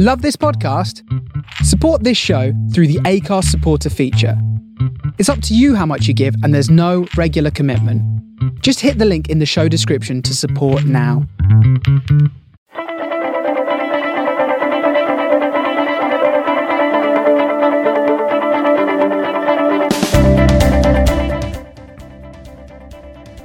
Love this podcast? Support this show through the Anchor supporter feature. It's up to you how much you give, and there's no regular commitment. Just hit the link in the show description to support now.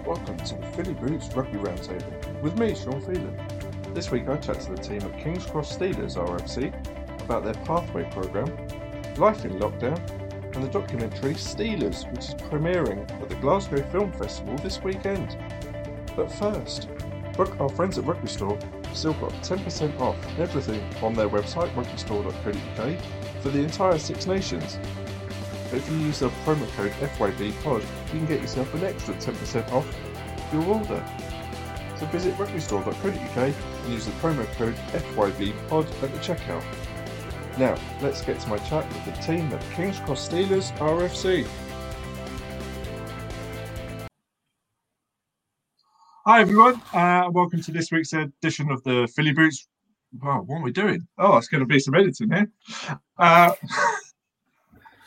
Welcome to the Fill Your Boots Rugby Roundtable with me, Sean Phelan. This week I chat to the team at King's Cross Steelers RFC about their pathway programme, life in lockdown, and the documentary Steelers, which is premiering at the Glasgow Film Festival this weekend. But first, our friends at Rugby Store still got 10% off everything on their website, rugbystore.co.uk, for the entire Six Nations. If you use the promo code FYBPOD, you can get yourself an extra 10% off your order. So visit rugbystore.co.uk use the promo code FYBPOD at the checkout. Now, let's get to my chat with the team at King's Cross Steelers RFC. Hi everyone, uh, welcome to this week's edition of the Fill Your Boots. Wow, what are we doing? Oh, it's going to be some editing here. Uh,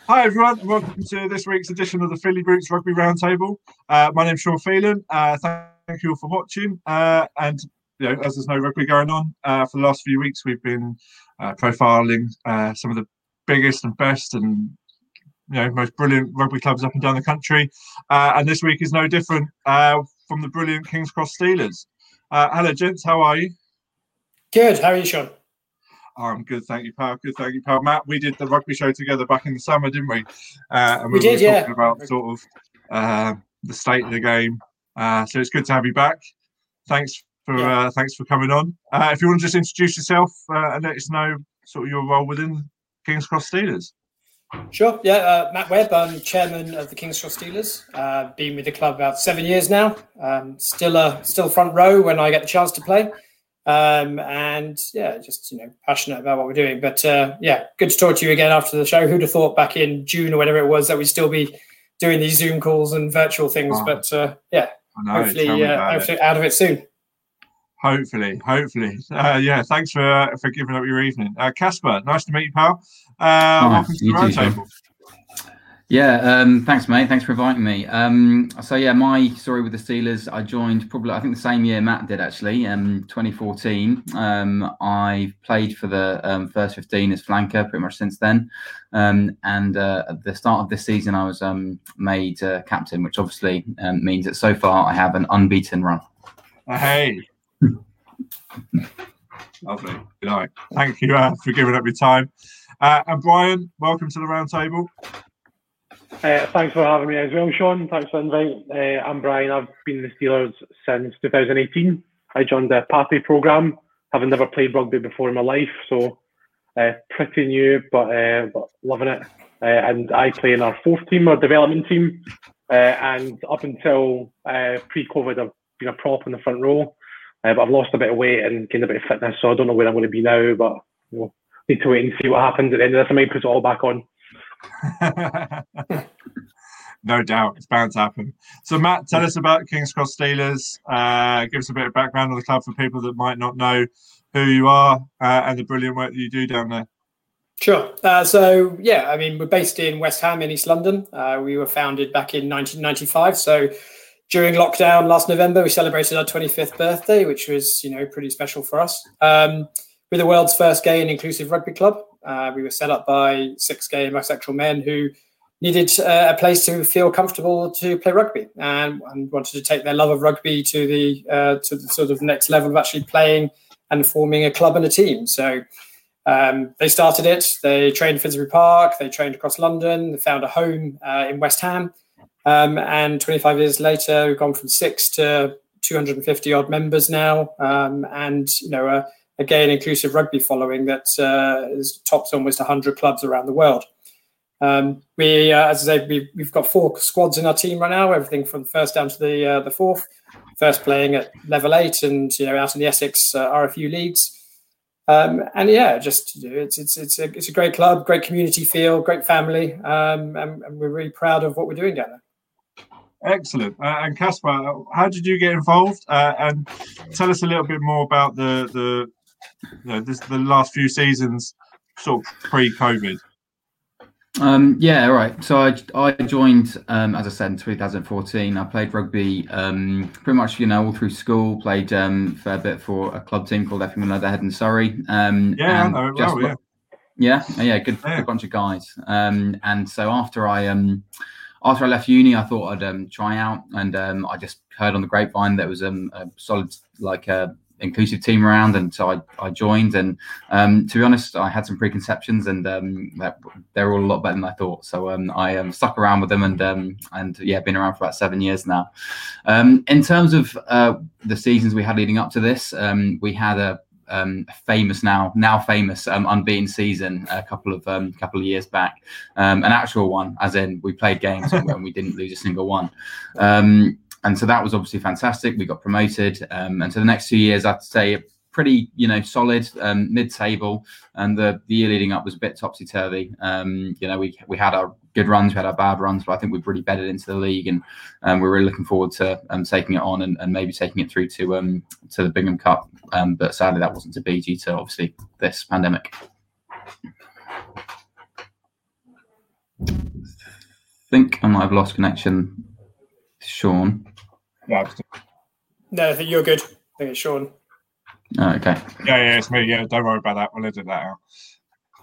Hi everyone, welcome to this week's edition of the Fill Your Boots Rugby Roundtable. Uh, my name's Sean Phelan. Uh, thank you all for watching. Uh, and you know, as there's no rugby going on uh, for the last few weeks, we've been uh, profiling uh, some of the biggest and best and you know most brilliant rugby clubs up and down the country. and this week is no different from the brilliant Kings Cross Steelers. hello, gents. How are you? Good. How are you, Sean? Oh, I'm good, thank you, pal. Good, thank you, pal. Matt, we did the rugby show together back in the summer, didn't we? Uh, and we, we did, were yeah. Talking about sort of uh, the state of the game. Uh, so it's good to have you back. Thanks for yeah. uh, thanks for coming on. Uh, if you want to just introduce yourself uh, and let us know sort of your role within Kings Cross Steelers. Sure. Yeah, uh, Matt Webb. I'm chairman of the Kings Cross Steelers. Uh, been with the club about seven years now. Um, still a still front row when I get the chance to play. Um, and yeah, just you know, passionate about what we're doing. But uh, yeah, good to talk to you again after the show. Who'd have thought back in June or whatever it was that we'd still be doing these Zoom calls and virtual things? Oh, but uh, yeah, know, hopefully, uh, hopefully out of it soon. Hopefully, hopefully. Uh, yeah, thanks for for giving up your evening, uh, Casper. nice to meet you, pal. Uh, oh, welcome to the roundtable. Yeah, um, thanks, mate. Thanks for inviting me. Um, so yeah, my story with the Steelers, I joined probably I think the same year Matt did actually, um, 2014. Um, I played for the um, first 15 as flanker pretty much since then, um, and uh, at the start of this season I was um, made uh, captain, which obviously um, means that so far I have an unbeaten run. Hey. Lovely. Good night. Thank you uh, for giving up your time. Uh, and Brian, welcome to the roundtable. Uh, thanks for having me as well, Sean. Thanks for the invite. Uh, I'm Brian. I've been the Steelers since 2018. I joined the Pathway programme, having never played rugby before in my life, so uh, pretty new, but, uh, but loving it. And I play in our fourth team, our development team. And up until pre-COVID, I've been a prop in the front row. But I've lost a bit of weight and gained a bit of fitness, so I don't know where I'm going to be now. But you know, need to wait and see what happens at the end of this. I might put it all back on. no doubt, it's bound to happen. So, Matt, tell us about Kings Cross Steelers. Uh, give us a bit of background on the club for people that might not know who you are uh, and the brilliant work that you do down there. Sure. Uh, so, yeah, I mean, we're based in West Ham in East London. Uh, we were founded back in 1995. So, during lockdown last November, we celebrated our 25th birthday, which was, you know, pretty special for us. Um, we're the world's first gay and inclusive rugby club. Uh, we were set up by six gay and bisexual men who needed uh, a place to feel comfortable to play rugby and, and, wanted to take their love of rugby to the uh, to the sort of next level of actually playing and forming a club and a team. So um, they started it. They trained Finsbury Park. They trained across London. They found a home uh, in West Ham. Um, and 25 years later, we've gone from six to 250 odd members now, um, and you know a, a gay and inclusive rugby following that uh, is tops almost 100 clubs around the world. Um, we, uh, as I say, we've, we've, got four squads in our team right now. Everything from the first down to the uh, the fourth. First playing at level eight, and you know out in the Essex uh, RFU leagues. Um, and yeah, just it's it's it's a it's a great club, great community feel, great family, um, and, and, we're really proud of what we're doing down there. Excellent. Uh, and Casper, how did you get involved? Uh, and tell us a little bit more about the the you know, this the last few seasons, sort of pre-COVID. Um, yeah, right. So I, I joined, um, as I said, in 2014. I played rugby um, pretty much, you know, all through school. Played um, for a bit for a club team called Effingham Leatherhead in Surrey. Um, Yeah, I know just well, yeah. yeah, yeah, good, Yeah. good bunch of guys. Um, and so after I um, after I left uni, I thought I'd um, try out, and um, I just heard on the grapevine there was um, a solid like uh, inclusive team around, and so I, I joined. And um, to be honest, I had some preconceptions, and um, they're all a lot better than I thought. So um, I um, stuck around with them, and and yeah, been around for about seven years now. In terms of uh, the seasons we had leading up to this, we had a um, famous now now famous um, unbeaten season a couple of um, couple of years back, um, an actual one, as in we played games and we didn't lose a single one. Um, and so that was obviously fantastic. We got promoted, um, and so the next two years, I'd say pretty you know solid um, mid-table, and the, the year leading up was a bit topsy-turvy. Um, you know, we we had our good runs, we had our bad runs, but I think we've really bedded into the league, and um, we're really looking forward to um, taking it on and, and maybe taking it through to um, to the Bingham Cup. Um, but sadly, that wasn't to be due to obviously this pandemic. I think I might have lost connection. Sean. No, I think you're good. I think it's Sean. Oh, okay. yeah, yeah, it's me. Yeah, don't worry about that. We'll edit that out.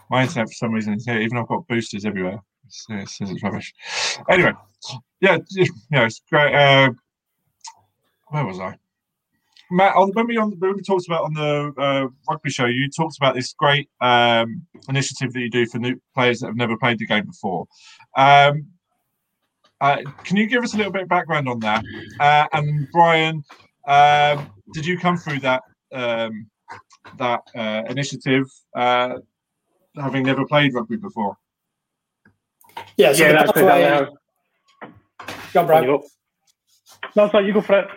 My internet, for some reason, here. Even I've got boosters everywhere. It's, it says it's rubbish. Anyway, yeah, yeah, it's great. Uh, where was I? Matt, on, when we on when we talked about on the uh, rugby show, you talked about this great um, initiative that you do for new players that have never played the game before. Um, uh, can you give us a little bit of background on that? Uh, and Brian, um, did you come through that um, that uh, initiative, uh, having never played rugby before? Yeah, so yeah, the that's pathway- exactly Go on. Brian. You go. No, sorry, you go for it.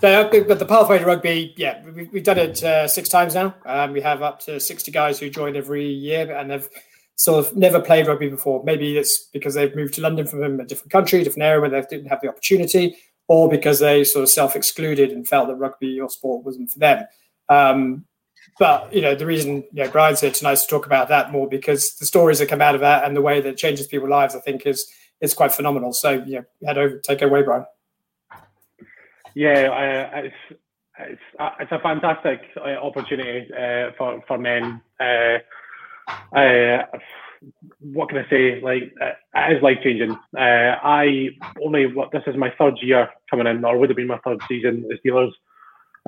So, but the pathway to rugby, yeah, we, we've done it uh, six times now. Um, we have up to 60 guys who join every year and have sort of never played rugby before. Maybe it's because they've moved to London from a different country, different area where they didn't have the opportunity, or because they sort of self excluded and felt that rugby or sport wasn't for them. Um, but you know the reason you know, Brian's here tonight to talk about that more because the stories that come out of that and the way that it changes people's lives, I think, is is quite phenomenal. So yeah, head over, take it away, Brian. Yeah, uh, it's it's uh, it's a fantastic uh, opportunity uh, for for men. Uh, uh, what can I say? Like uh, it is life changing. Uh, I only what this is my third year coming in, or would have been my third season as Steelers.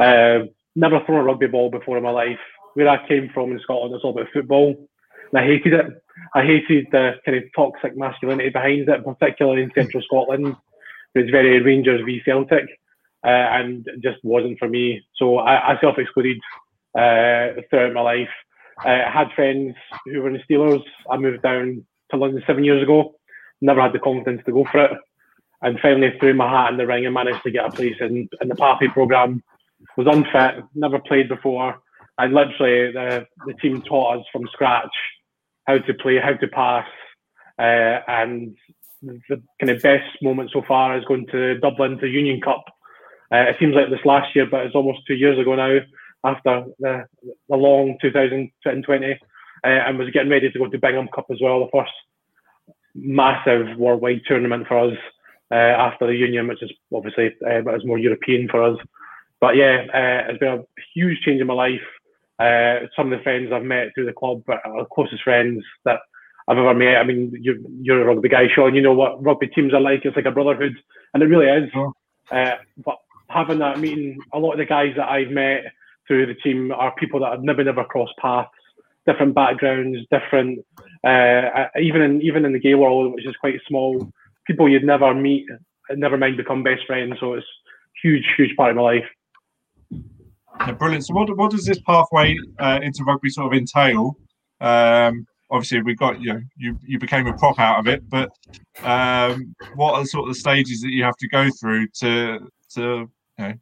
Uh, never thrown a rugby ball before in my life. Where I came from in Scotland, it's all about football, and I hated it. I hated the kind of toxic masculinity behind it, particularly in Central Scotland. It was very Rangers v Celtic, uh, and it just wasn't for me. So I, I self-excluded uh, throughout my life. Uh, I had friends who were in the Steelers. I moved down to London seven years ago. Never had the confidence to go for it, and finally threw my hat in the ring and managed to get a place in, in the Pappy program. Was unfit, never played before, and literally the the team taught us from scratch how to play, how to pass, uh, and the kind of best moment so far is going to Dublin to Union Cup. Uh, it seems like this last year, but it's almost two years ago now after the, the long 2020 uh, and was getting ready to go to Bingham Cup as well, the first massive worldwide tournament for us uh, after the Union, which is obviously uh, but it's more European for us. But yeah, uh, it's been a huge change in my life. Uh, some of the friends I've met through the club are closest friends that I've ever met. I mean, you're, you're a rugby guy, Sean. You know what rugby teams are like. It's like a brotherhood, and it really is. Uh, but having that meeting, a lot of the guys that I've met through the team are people that have never never crossed paths, different backgrounds, different. Uh, even in even in the gay world, which is quite small, people you'd never meet, never mind become best friends. So it's huge, huge part of my life. Yeah, brilliant. So, what, what does this pathway uh, into rugby sort of entail? Um, obviously, we got you. Know, you you became a prop out of it, but um, what are sort of the stages that you have to go through to to you know,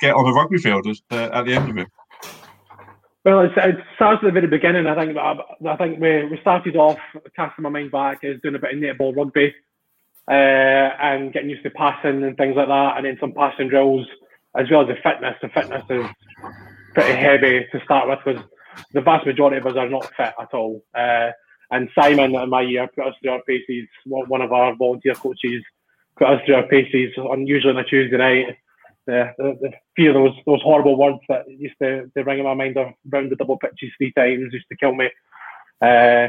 get on a rugby field at, at the end of it? Well, it starts at the very beginning. I think I think we, we started off casting my mind back as doing a bit of netball rugby uh, and getting used to passing and things like that, and then some passing drills as well as the fitness. The fitness is pretty heavy to start with because the vast majority of us are not fit at all. Uh, and Simon in my year put us through our paces. One of our volunteer coaches put us through our paces on usually on a Tuesday night. The, the, the few of those those horrible words that used to, ring in my mind of round the double pitches three times used to kill me. Uh,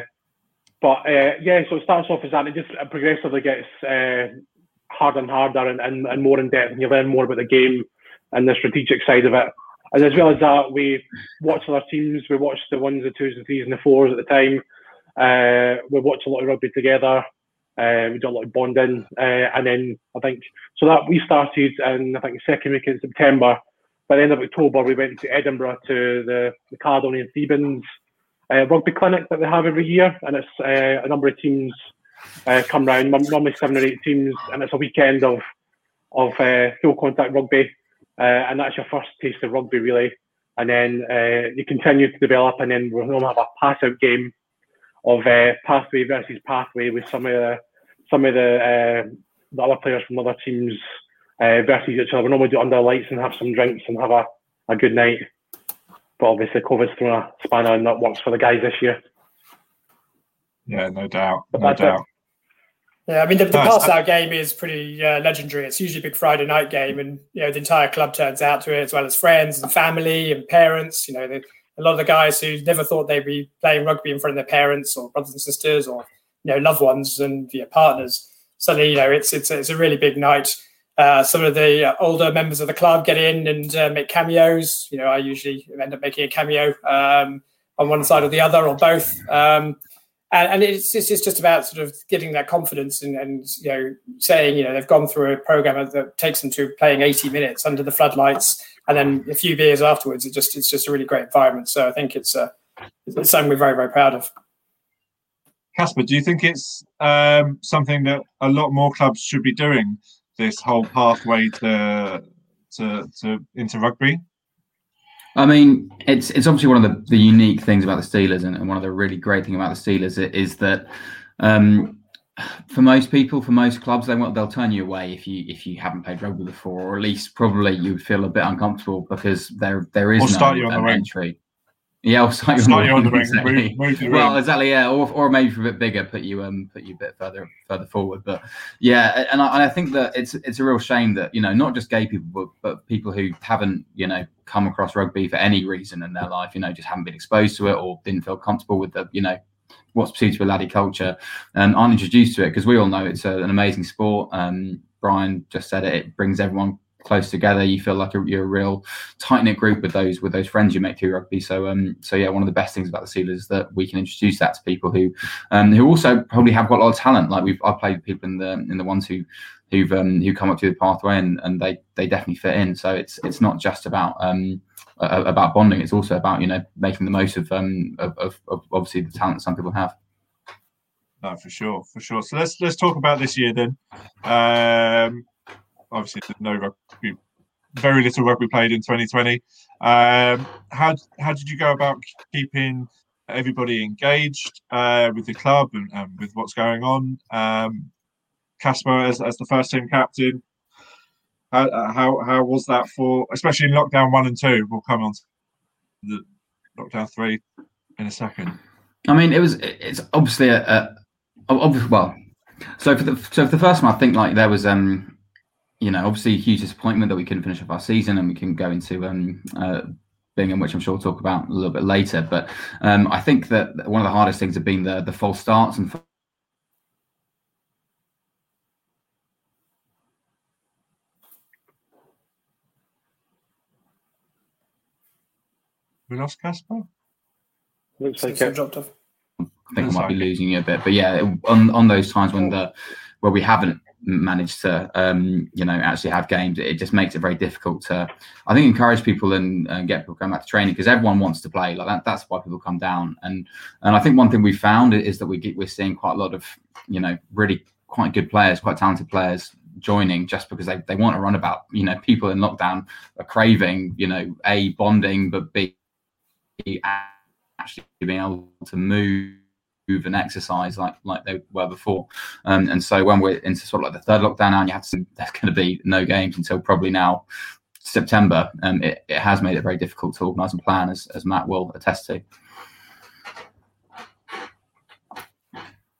but uh, yeah, so it starts off as that. It just progressively gets uh, harder and harder and, and, and more in depth, and you learn more about the game and the strategic side of it. And as well as that, we watch other teams. We watch the ones, the twos, the threes, and the fours at the time. Uh, we watch a lot of rugby together. Uh, we do a lot of bonding, uh, and then I think so that we started in I think the second week in September. By the end of October, we went to Edinburgh to the, the Caledonian Thebans uh, rugby clinic that they have every year, and it's uh, a number of teams uh, come round, normally seven or eight teams, and it's a weekend of of uh, full contact rugby, uh, and that's your first taste of rugby really. And then uh, you continue to develop, and then we'll have a pass out game of pathway versus pathway with some of the some of the the other players from other teams versus each other. We normally do under lights and have some drinks and have a, a good night. But obviously, COVID's thrown a spanner and that works for the guys this year. Yeah, no doubt. But no doubt. It. Yeah, I mean the, the pass out game is pretty uh, legendary. It's usually a big Friday night game, and you know the entire club turns out to it, as well as friends and family and parents. You know, the, a lot of the guys who never thought they'd be playing rugby in front of their parents or brothers and sisters or know loved ones and your partners. Suddenly, you know, it's it's it's a really big night. Uh, some of the older members of the club get in and uh, make cameos. You know, I usually end up making a cameo um, on one side or the other or both. Um, and, and it's, it's, just about sort of getting that confidence and, and, you know saying you know they've gone through a program that takes them to playing 80 minutes under the floodlights and then a few beers afterwards. It just it's just a really great environment. So I think it's uh, it's something we're very very proud of. Casper, do you think it's um, something that a lot more clubs should be doing? this whole pathway to to to into rugby? I mean, it's it's obviously one of the, the unique things about the Steelers, and, and one of the really great thing about the Steelers is that um, for most people, for most clubs, they want they'll turn you away if you if you haven't played rugby before, or at least probably you would feel a bit uncomfortable because there there is or no um, entry. Yeah, I'll you on the, exactly. Move, move well, exactly. Yeah, or, or maybe for a bit bigger, put you um put you a bit further further forward. But yeah, and I, and I think that it's it's a real shame that you know not just gay people, but, but people who haven't you know come across rugby for any reason in their life, you know, just haven't been exposed to it or didn't feel comfortable with the you know what's perceived to be laddie culture and aren't introduced to it because we all know it's a, an amazing sport. Um, Brian just said it; it brings everyone close together. You feel like you're a real tight knit group with those with those friends you make through rugby. So um, so yeah, one of the best things about the Steelers is that we can introduce that to people who um, who also probably have got a lot of talent. Like we've I've played people in the in the ones who who've um, who come up through the pathway and, and they they definitely fit in. So it's it's not just about um, about bonding. It's also about you know making the most of um of, of, of obviously the talent some people have. No, for sure, for sure. So let's let's talk about this year then. Um, obviously there's no rugby, very little rugby played in 2020. Um, how how did you go about keeping everybody engaged uh, with the club and, with what's going on? Um, Casper, as, as the first team captain, how, how how was that for, especially in lockdown one and two? We'll come on to the lockdown three in a second. I mean, it was it's obviously a, a obviously well. So for the so for the first one, I think like there was um you know, obviously a huge disappointment that we couldn't finish off our season, and we can go into um, uh, Bingham, which I'm sure we'll talk about a little bit later. But um, I think that one of the hardest things have been the the false starts and. We lost Casper. Looks like it dropped off. I think I might be losing you a bit, but yeah, on on those times when the where we haven't managed to um, you know actually have games. It just makes it very difficult to i think encourage people and, and get people going back to training because everyone wants to play. Like that that's why people come down. And and i think one thing we found is that we get, we're seeing quite a lot of you know really quite good players quite talented players joining just because they, they want to run about. You know people in lockdown are craving you know a bonding but b actually being able to move and exercise like like they were before. Um, and so when we're into sort of like the third lockdown now, and you have to there's going to be no games until probably now September, um, it, it has made it very difficult to organise and plan, as, as Matt will attest to.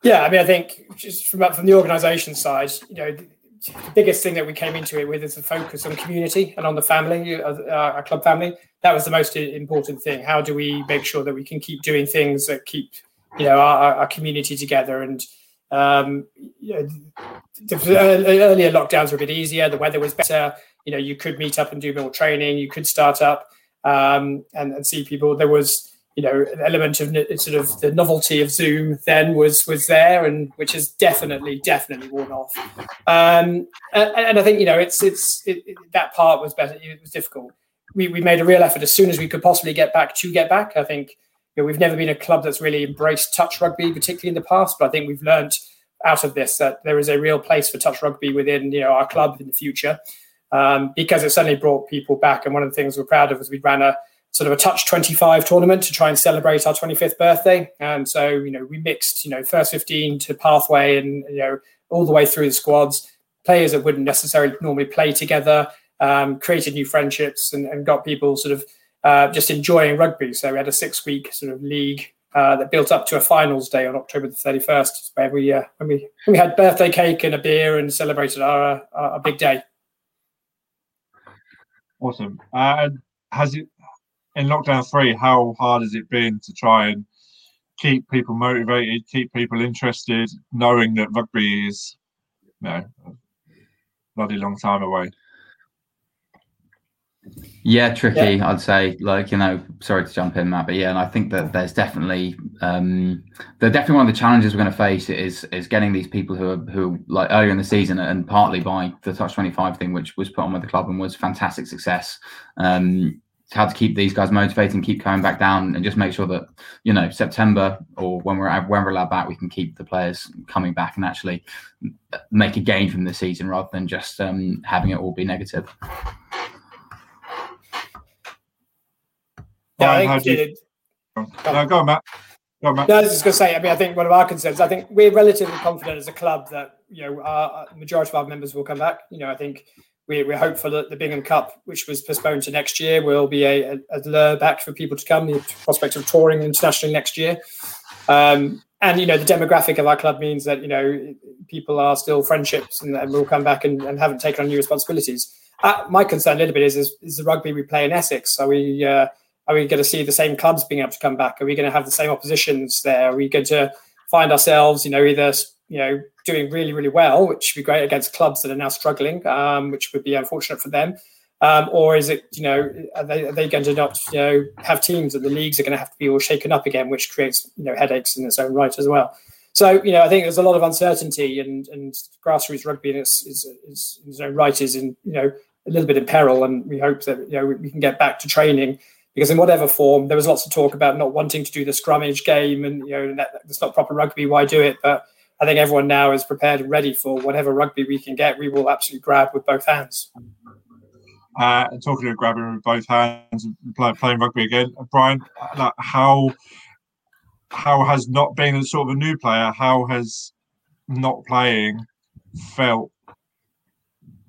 Yeah, I mean, I think just from from the organisation side, you know, the biggest thing that we came into it with is the focus on community and on the family, uh, our club family. That was the most important thing. How do we make sure that we can keep doing things that keep, you know, our, our community together? And um, you know, the earlier lockdowns were a bit easier. The weather was better. You know, you could meet up and do more training. You could start up um, and, and see people. There was you know an element of sort of the novelty of Zoom then was was there, and which has definitely definitely worn off. Um, and, and, I think you know it's it's it, it, that part was better. It was difficult. We we made a real effort as soon as we could possibly get back to get back. I think know, we've never been a club that's really embraced touch rugby, particularly in the past. But I think we've learned out of this that there is a real place for touch rugby within you know our club in the future um, because it certainly brought people back. And one of the things we're proud of is we ran a sort of a touch 25 tournament to try and celebrate our 25th birthday and so you know we mixed you know first 15 to pathway and you know all the way through the squads players that wouldn't necessarily normally play together um, created new friendships and, and got people sort of uh, just enjoying rugby so we had a six week sort of league uh, that built up to a finals day on October the 31st, where we uh, when we when we had birthday cake and a beer and celebrated our uh, our big day. Awesome. Uh, has it in lockdown three, how hard has it been to try and keep people motivated, keep people interested, knowing that rugby is, you know, a bloody long time away? Yeah, tricky. Yeah. I'd say, like you know, sorry to jump in, Matt, but yeah, and I think that there's definitely, um, they're definitely one of the challenges we're going to face is is getting these people who are who like earlier in the season and partly by the Touch Twenty Five thing, which was put on with the club and was fantastic success. Um, how to keep these guys motivated and keep coming back down and just make sure that you know September or when we're when we're allowed back we can keep the players coming back and actually make a gain from the season rather than just um, having it all be negative. Yeah, I think you, no, go on, Matt. Go on, Matt. No, I was just going to say. I mean, I think one of our concerns. I think we're relatively confident as a club that you know our, majority of our members will come back. You know, I think we're, we're hopeful that the Bingham Cup, which was postponed to next year, will be a, a, a lure back for people to come. The prospect of touring internationally next year. Um, and you know the demographic of our club means that you know people are still friendships and, and will come back and, and, haven't taken on new responsibilities. Uh, my concern a little bit is, is, is the rugby we play in Essex. Are we uh, are we going to see the same clubs being able to come back? Are we going to have the same oppositions there? Are we going to find ourselves, you know, either you know doing really really well, which would be great against clubs that are now struggling, um, which would be unfortunate for them. Um, or is it, you know, are they, are they going to not, you know, have teams that the leagues are going to have to be all shaken up again, which creates, you know, headaches in its own right as well. So, you know, I think there's a lot of uncertainty and, and grassroots rugby in its, is, in its own right is in, you know, a little bit in peril. And we hope that, you know, we can get back to training because in whatever form, there was lots of talk about not wanting to do the scrummage game and, you know, that's not proper rugby. Why do it? But I think everyone now is prepared and ready for whatever rugby we can get. We will absolutely grab with both hands. Uh, and talking of grabbing with both hands and play, playing rugby again, Brian, like how how has not being a sort of a new player, how has not playing felt,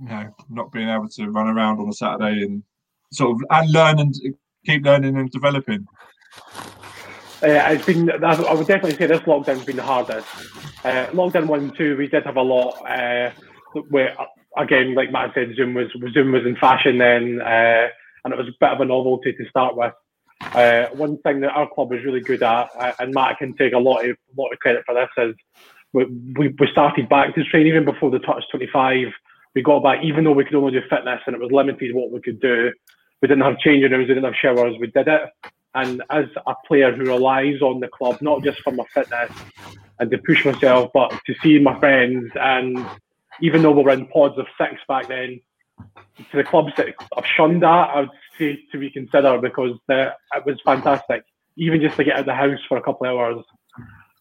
you know, not being able to run around on a Saturday and sort of and learn and keep learning and developing? Uh, it's been. I would definitely say this lockdown's been the hardest. Uh, lockdown one and two, we did have a lot. Uh, where again, like Matt said, Zoom was Zoom was in fashion then, uh, and it was a bit of a novelty to start with. Uh, one thing that our club was really good at, uh, and Matt can take a lot of a lot of credit for this, is we, we, we started back to train even before the touch 25. We got back, even though we could only do fitness and it was limited what we could do. We didn't have changing rooms, we didn't have showers. We did it and as a player who relies on the club, not just for my fitness and to push myself, but to see my friends, and even though we were in pods of six back then, to the clubs that have shunned that, I would say to reconsider because the, it was fantastic. Even just to get out of the house for a couple of hours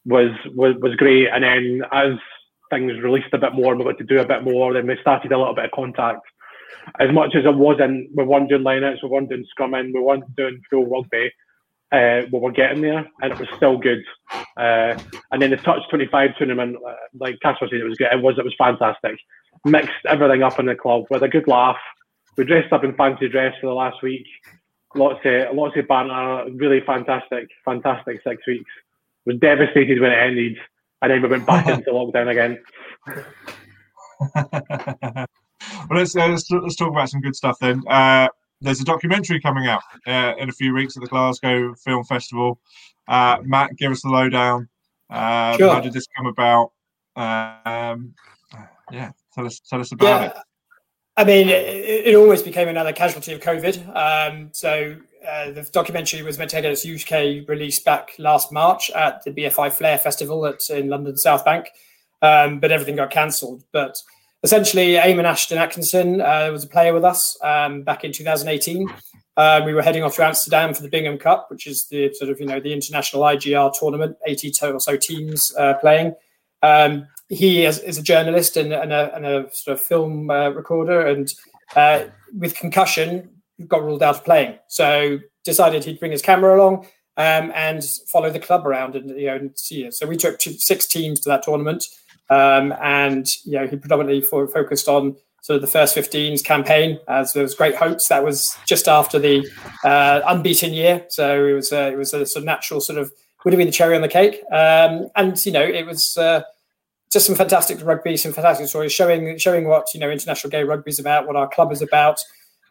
was, was was great. And then as things released a bit more and we got to do a bit more, then we started a little bit of contact. As much as it wasn't, we weren't doing lineouts, we weren't doing scrumming, we weren't doing full rugby uh, we were getting there, and it was still good. Uh, and then the Touch 25 tournament, uh, like Casper said, it was good. It was it was fantastic. Mixed everything up in the club with a good laugh, we dressed up in fancy dress for the last week. Lots of lots of banter. Really fantastic, fantastic six weeks. Was devastated when it ended, and then we went back into lockdown again. well, let's, uh, let's let's talk about some good stuff then. Uh, there's a documentary coming out uh, in a few weeks at the Glasgow Film Festival. Uh, Matt, give us the lowdown. Uh, sure. How did this come about? Um, yeah, tell us tell us about yeah. it. I mean, it, it, almost became another casualty of COVID. Um, so uh, the documentary was meant to get its UK release back last March at the BFI Flare Festival at, in London South Bank, um, but everything got cancelled. But essentially, Eammon Ashton Atkinson uh, was a player with us um, back in 2018. Uh, we were heading off to Amsterdam for the Bingham Cup, which is the sort of you know the international IGR tournament, 80 or so teams uh, playing. Um, he is, is, a journalist and, and, a, and, a, sort of film uh, recorder, and uh, with concussion, got ruled out of playing. So decided he'd bring his camera along um, and follow the club around and you know and see it. So we took two, six teams to that tournament, um, and you know he predominantly fo- focused on sort of the first 15s campaign. As there was great hopes. That was just after the uh, unbeaten year, so it was it was a sort of natural sort of would have been the cherry on the cake. Um, and you know it was uh, just some fantastic rugby, some fantastic stories showing showing what you know international gay rugby is about, what our club is about,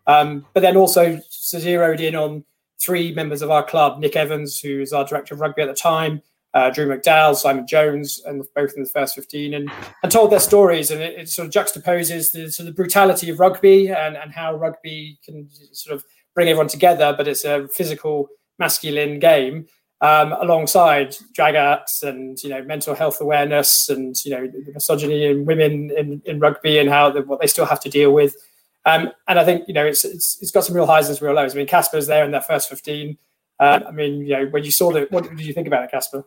um, but then also zeroed in on three members of our club: Nick Evans, who is our director of rugby at the time, uh, Drew McDowell, Simon Jones, and both in the first fifteen, and and told their stories, and it, it sort of juxtaposes the sort of brutality of rugby and and how rugby can sort of bring everyone together, but it's a physical masculine game um, alongside drag acts and you know mental health awareness and you know misogyny in women in, in rugby and how the, what they still have to deal with. Um, and I think you know it's, it's it's got some real highs and some real lows. I mean, Casper's there in that first fifteen. Uh, I mean, you know, when you saw it, what did you think about it, Casper?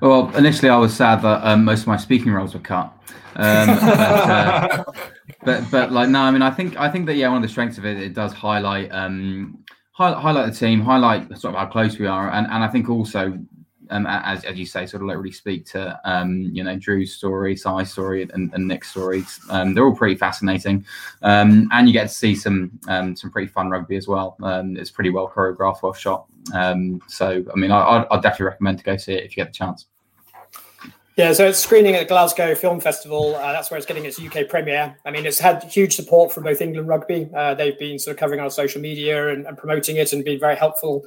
Well, initially I was sad that um, most of my speaking roles were cut. Um, but, uh, but, but like no, I mean I think I think that yeah one of the strengths of it it does highlight um, highlight the team, highlight sort of how close we are, and, and I think also, um, as, as you say, sort of like really speak to um, you know Drew's story, Si's story, and, and Nick's stories. Um, they're all pretty fascinating, um, and you get to see some um, some pretty fun rugby as well. Um, it's pretty well choreographed, well shot. Um, so I mean, I, I'd definitely recommend to go see it if you get the chance. Yeah, so it's screening at Glasgow Film Festival. Uh, that's where it's getting its UK premiere. I mean, it's had huge support from both England Rugby. Uh, they've been sort of covering our social media and, and promoting it and been very helpful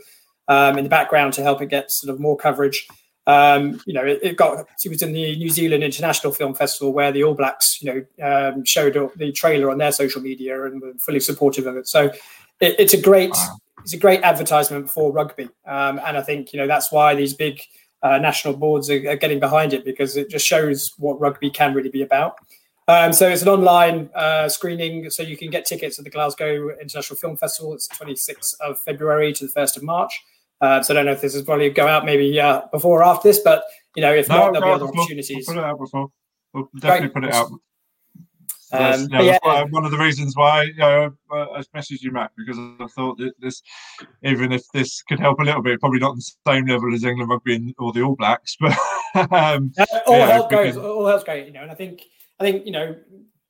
um, in the background to help it get sort of more coverage. Um, you know, it, it, got it was in the New Zealand International Film Festival where the All Blacks, you know, um, showed the trailer on their social media and were fully supportive of it. So it, it's a great it's a great advertisement for rugby, um, and I think you know that's why these big uh, national boards are, are, getting behind it because it just shows what rugby can really be about. Um, so it's an online uh, screening, so you can get tickets at the Glasgow International Film Festival. It's 26th of February to the 1st of March. Uh, so I don't know if this is probably go out maybe uh, before or after this, but you know if no, not, there'll be other before. opportunities. We'll put it out before. We'll definitely put it out um, you know, yeah. one of the reasons why you know, I messaged you, Matt, because I thought that this, even if this could help a little bit, probably not on the same level as England rugby or the All Blacks, but um, all yeah, help goes, all help's great, you know. And I think, I think you know,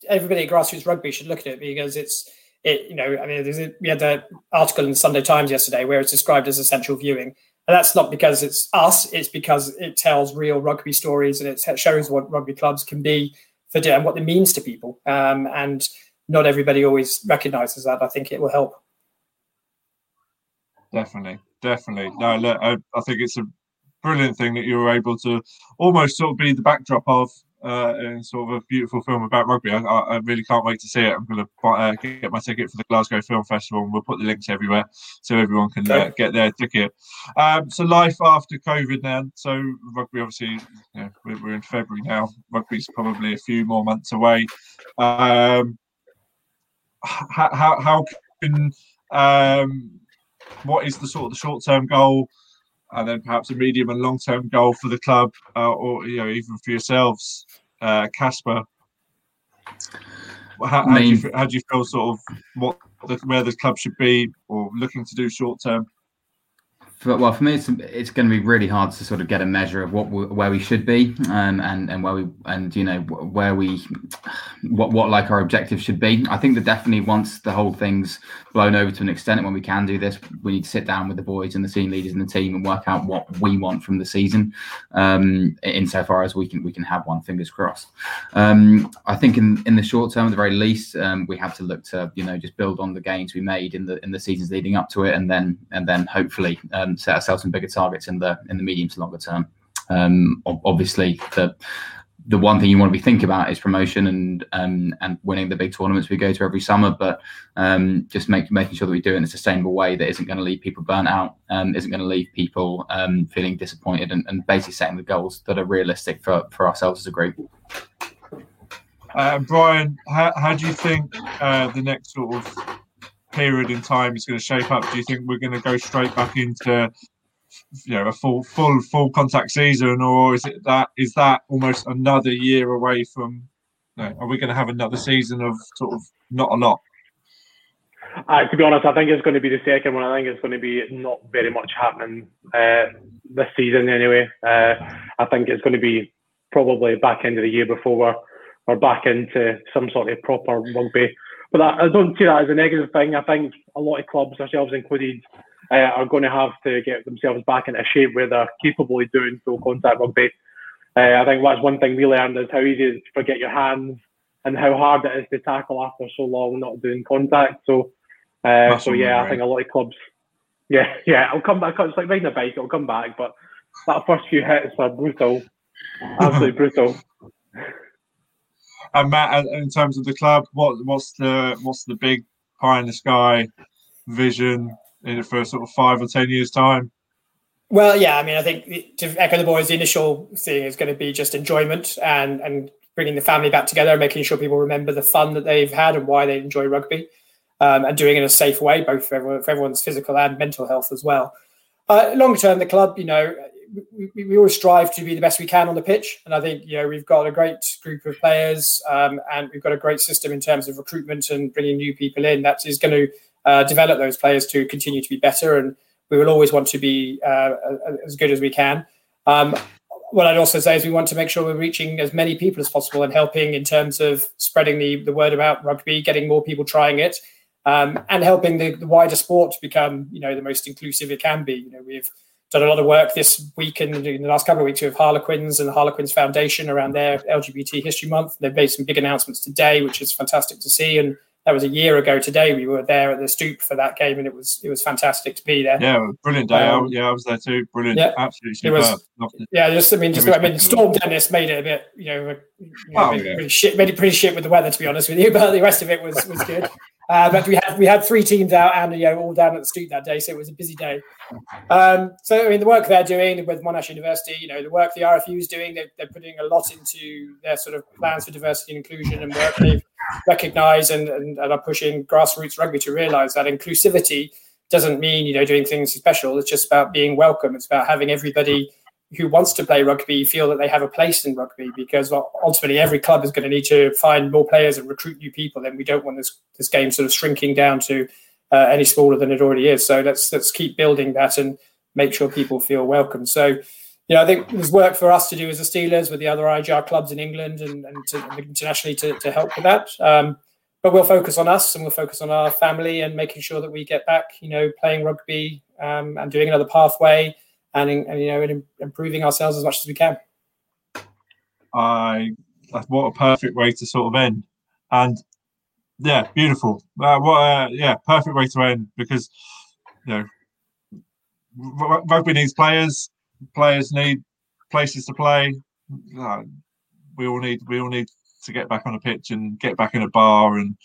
everybody at grassroots rugby should look at it because it's, it, you know, I mean, a, we had the article in the Sunday Times yesterday where it's described as essential viewing. And that's not because it's us; it's because it tells real rugby stories and it shows what rugby clubs can be for and what it means to people. Um, and not everybody always recognizes that. I think it will help. Definitely, definitely. No, look, I, I think it's a brilliant thing that you were able to almost sort of be the backdrop of uh, in sort of a beautiful film about rugby. I, I really can't wait to see it. I'm going to uh, get my ticket for the Glasgow Film Festival, and we'll put the links everywhere so everyone can uh, get their ticket. Um, so life after COVID now. So rugby, obviously, you know, we're, we're, in February now. Rugby's probably a few more months away. Um, how, how, how can um, what is the sort of the short term goal? And then perhaps a medium and long term goal for the club, uh, or you know even for yourselves, uh, Casper. How, how, do you, how do you feel sort of what the, where the club should be or looking to do short term? For, well, for me, it's it's going to be really hard to sort of get a measure of what where we should be, um, and and where we and you know where we what what like our objective should be. I think that definitely once the whole thing's blown over to an extent, and when we can do this, we need to sit down with the boys and the team leaders and the team and work out what we want from the season. Um, insofar as we can we can have one, fingers crossed. Um, I think in in the short term, at the very least, um, we have to look to you know just build on the gains we made in the in the seasons leading up to it, and then and then hopefully um, set ourselves some bigger targets in the in the medium to longer term. Um, obviously, the the one thing you want to be thinking about is promotion and um, and winning the big tournaments we go to every summer. But um, just make, making sure that we do it in a sustainable way that isn't going to leave people burnt out, um, isn't going to leave people um, feeling disappointed, and, and, basically setting the goals that are realistic for, for ourselves as a group. Uh, Brian, how, how do you think uh, the next sort of period in time is going to shape up? Do you think we're going to go straight back into you know a full full full contact season, or is it that is that almost another year away from? You know, are we going to have another season of sort of not a lot? Uh, to be honest, I think it's going to be the second one. I think it's going to be not very much happening uh, this season anyway. Uh, I think it's going to be probably back end of the year before we're, we're back into some sort of proper rugby. But I, I don't see that as a negative thing. I think a lot of clubs, ourselves included, uh, are going to have to get themselves back into shape where they're capable of doing full contact rugby. Uh, I think that's one thing we learned is how easy it is to forget your hands and how hard it is to tackle after so long not doing contact. So, uh, so yeah, I think a lot of clubs, yeah, yeah, I'll come back. It's like riding a bike; it'll come back, but that first few hits are brutal, absolutely brutal. And Matt, in terms of the club, what what's the what's the big pie in the sky vision in for sort of five or ten years time? Well, yeah, I mean, I think to echo the boys, the initial thing is going to be just enjoyment and and bringing the family back together, making sure people remember the fun that they've had and why they enjoy rugby, um, and doing it in a safe way, both for, everyone, for everyone's physical and mental health as well. Uh, long term, the club, you know, we, we, always strive to be the best we can on the pitch, and I think you know we've got a great group of players, um, and we've got a great system in terms of recruitment and bringing new people in. That is going to uh, develop those players to continue to be better. And we will always want to be uh, as good as we can. Um, what I'd also say is we want to make sure we're reaching as many people as possible and helping in terms of spreading the, the word about rugby, getting more people trying it, um, and helping the, the, wider sport become, you know, the most inclusive it can be. You know, we've done a lot of work this week and in the last couple of weeks with Harlequins and the Harlequins Foundation around their LGBT History Month. They've made some big announcements today, which is fantastic to see. And that was a year ago today. We were there at the stoop for that game, and it was it was fantastic to be there. Yeah, brilliant day. Um, yeah, I was there too. Brilliant, yeah, absolutely. It was. Yeah, just I mean, just I mean, Storm Dennis made it a bit, you know, you know oh, made, yeah. pretty shit, made it pretty shit with the weather, to be honest with you. But the rest of it was was good. Uh, but we had we had three teams out and you know all down at the street that day, so it was a busy day. Um, so I mean, the work they're doing with Monash University, you know, the work the RFU is doing, they're, they're putting a lot into their sort of plans for diversity and inclusion and work they've recognised and, and, and are pushing grassroots rugby to realise that inclusivity doesn't mean you know doing things special. It's just about being welcome. It's about having everybody who wants to play rugby feel that they have a place in rugby because ultimately every club is going to need to find more players and recruit new people and we don't want this this game sort of shrinking down to uh, any smaller than it already is. So let's let's keep building that and make sure people feel welcome. So you know, I think there's work for us to do as the Steelers with the other IGR clubs in England and, and, to, internationally to, to help with that. Um, but we'll focus on us and we'll focus on our family and making sure that we get back, you know, playing rugby um, and doing another pathway and, and you know improving ourselves as much as we can. I what a perfect way to sort of end, and yeah, beautiful. Uh, what a, yeah, perfect way to end because you know rugby needs players, players need places to play. Uh, we all need we all need to get back on a pitch and get back in a bar and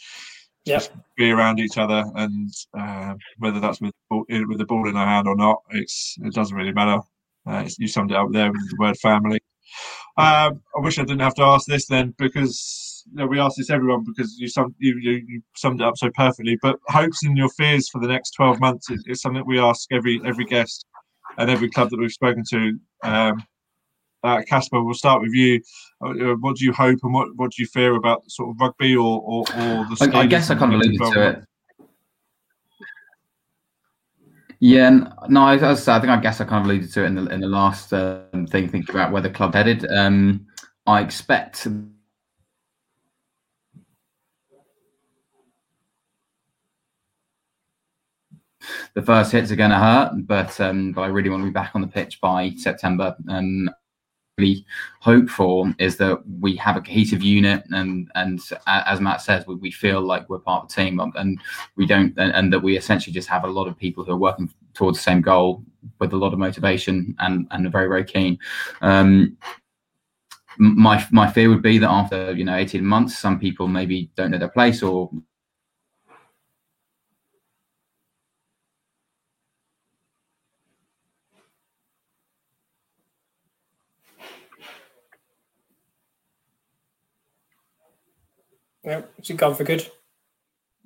yep. be around each other, and uh, whether that's with with the ball in our hand or not, it's it doesn't really matter. Uh, you summed it up there with the word family. Um, I wish I didn't have to ask this then because you know, we ask this everyone because you, sum, you, you, you summed it up so perfectly. But hopes and your fears for the next twelve months is, is something we ask every every guest and every club that we've spoken to. Um, uh, Casper, uh, we'll start with you. Uh, uh, what do you hope and what, what do you fear about sort of rugby or, or, or the? I, I guess I kind of alluded to it. Yeah, no, I, I, think I guess I kind of alluded to it in the in the last um, thing, thinking about where the club headed. Um, I expect the first hits are going to hurt, but um, but I really want to be back on the pitch by September. Um, really hope for is that we have a cohesive unit and and as Matt says we, we feel like we're part of the team and we don't and, and, that we essentially just have a lot of people who are working towards the same goal with a lot of motivation and and are very very keen. Um, my my fear would be that after you know 18 months some people maybe don't know their place or Yeah, is it gone for good?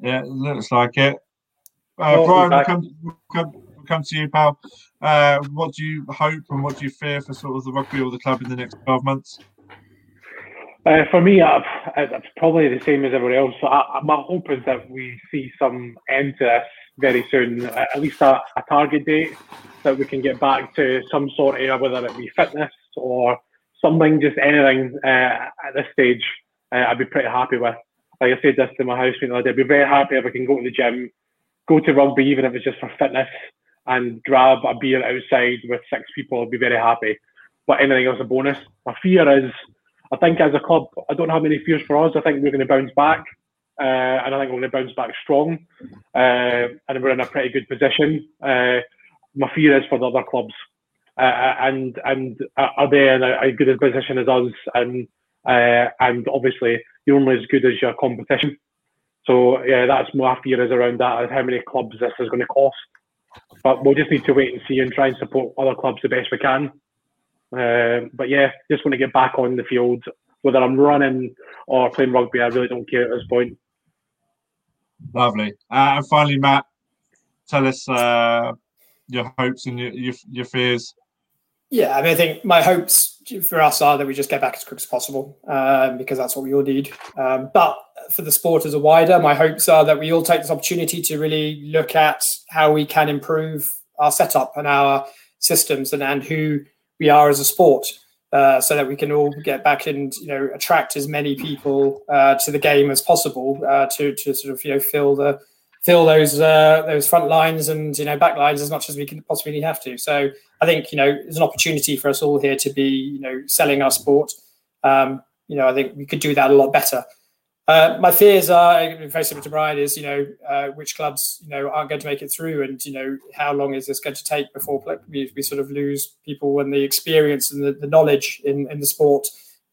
Yeah, it looks like it. Uh, Brian, we'll come, we'll, come, we'll come to you, pal. Uh, what do you hope and what do you fear for sort of the rugby or the club in the next 12 months? Uh, for me, uh, it's probably the same as everyone else. So I, my hope is that we see some end to this very soon, at least a, a target date that we can get back to some sort of, whether it be fitness or something, just anything uh, at this stage, uh, I'd be pretty happy with like I said this to my housemate the other day, I'd be very happy if I can go to the gym, go to rugby, even if it's just for fitness, and grab a beer outside with six people. I'd be very happy. But anything else a bonus. My fear is, I think as a club, I don't have many fears for us. I think we're going to bounce back, uh, and I think we're going to bounce back strong, uh, and we're in a pretty good position. Uh, my fear is for the other clubs, uh, and and are they in a, a good position as us? And uh, and obviously you're only as good as your competition. So yeah, that's my fear is around that, is how many clubs this is going to cost. But we'll just need to wait and see and try and support other clubs the best we can. Uh, but yeah, just want to get back on the field. Whether I'm running or playing rugby, I really don't care at this point. Lovely. Uh, and finally, Matt, tell us uh, your hopes and your, your, your fears. Yeah, I mean, I think my hopes for us are that we just get back as quick as possible um, because that's what we all need. Um, but for the sport as a wider, my hopes are that we all take this opportunity to really look at how we can improve our setup and our systems and, and who we are as a sport. Uh, so that we can all get back and you know attract as many people uh, to the game as possible uh, to to sort of you know fill the fill those uh, those front lines and you know back lines as much as we can possibly have to. So I think you know there's an opportunity for us all here to be you know selling our sport. Um, you know I think we could do that a lot better. Uh, my fears are very similar to Brian. Is you know uh, which clubs you know aren't going to make it through, and you know how long is this going to take before we, we sort of lose people and the experience and the, the knowledge in, in the sport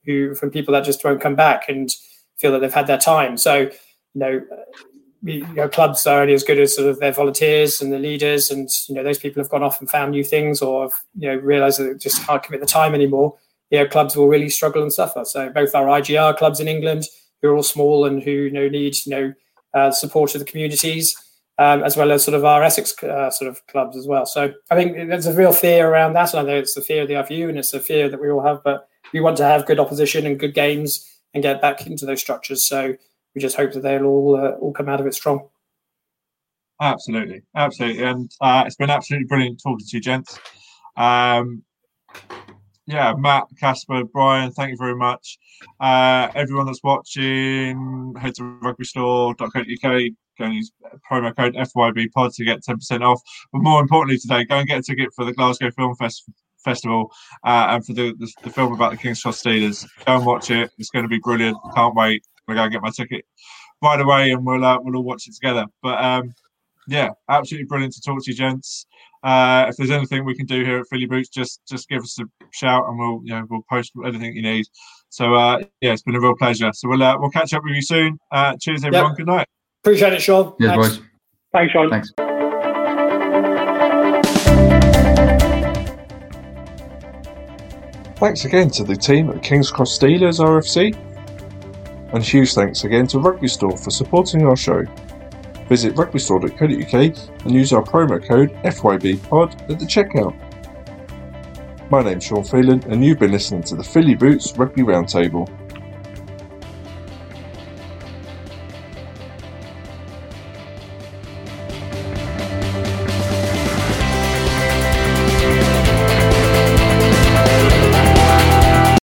who from people that just won't come back and feel that they've had their time. So you know you know, clubs are only as good as sort of their volunteers and the leaders, and you know those people have gone off and found new things, or have, you know realised that they just can't commit the time anymore. You know, clubs will really struggle and suffer. So both our IGR clubs in England, who are all small and who you know need you know uh, support of the communities, um, as well as sort of our Essex uh, sort of clubs as well. So I think there's a real fear around that, and I know it's the fear of the RFU and it's a fear that we all have, but we want to have good opposition and good games and get back into those structures. So we just hope that they'll all uh, all come out of it strong. Absolutely, absolutely, and uh, it's been absolutely brilliant talking to you, gents. Um, yeah, Matt, Casper, Brian, thank you very much. Uh, everyone that's watching, head to rugbystore.co.uk, go and use promo code FYB pod to get 10% off. But more importantly, today, go and get a ticket for the Glasgow Film Fest- Festival uh, and for the, the, the, film about the King's Cross Steelers. Go and watch it. It's going to be brilliant. Can't wait. I'm gonna go get my ticket right away, and we'll uh, we'll all watch it together. But um, yeah, absolutely brilliant to talk to you, gents. Uh, if there's anything we can do here at Fill Your Boots, just just give us a shout, and we'll you know we'll post anything you need. So uh, yeah, it's been a real pleasure. So we'll uh, we'll catch up with you soon. Uh, cheers, everyone. Yep. Good night. Appreciate it, Sean. Yes, Thanks. boys. Thanks, Sean. Thanks. Thanks again to the team at King's Cross Steelers RFC and huge thanks again to Rugby Store for supporting our show. Visit rugbystore.co.uk and use our promo code FYBPOD at the checkout. My name's Sean Phelan and you've been listening to the Fill Your Boots Rugby Roundtable.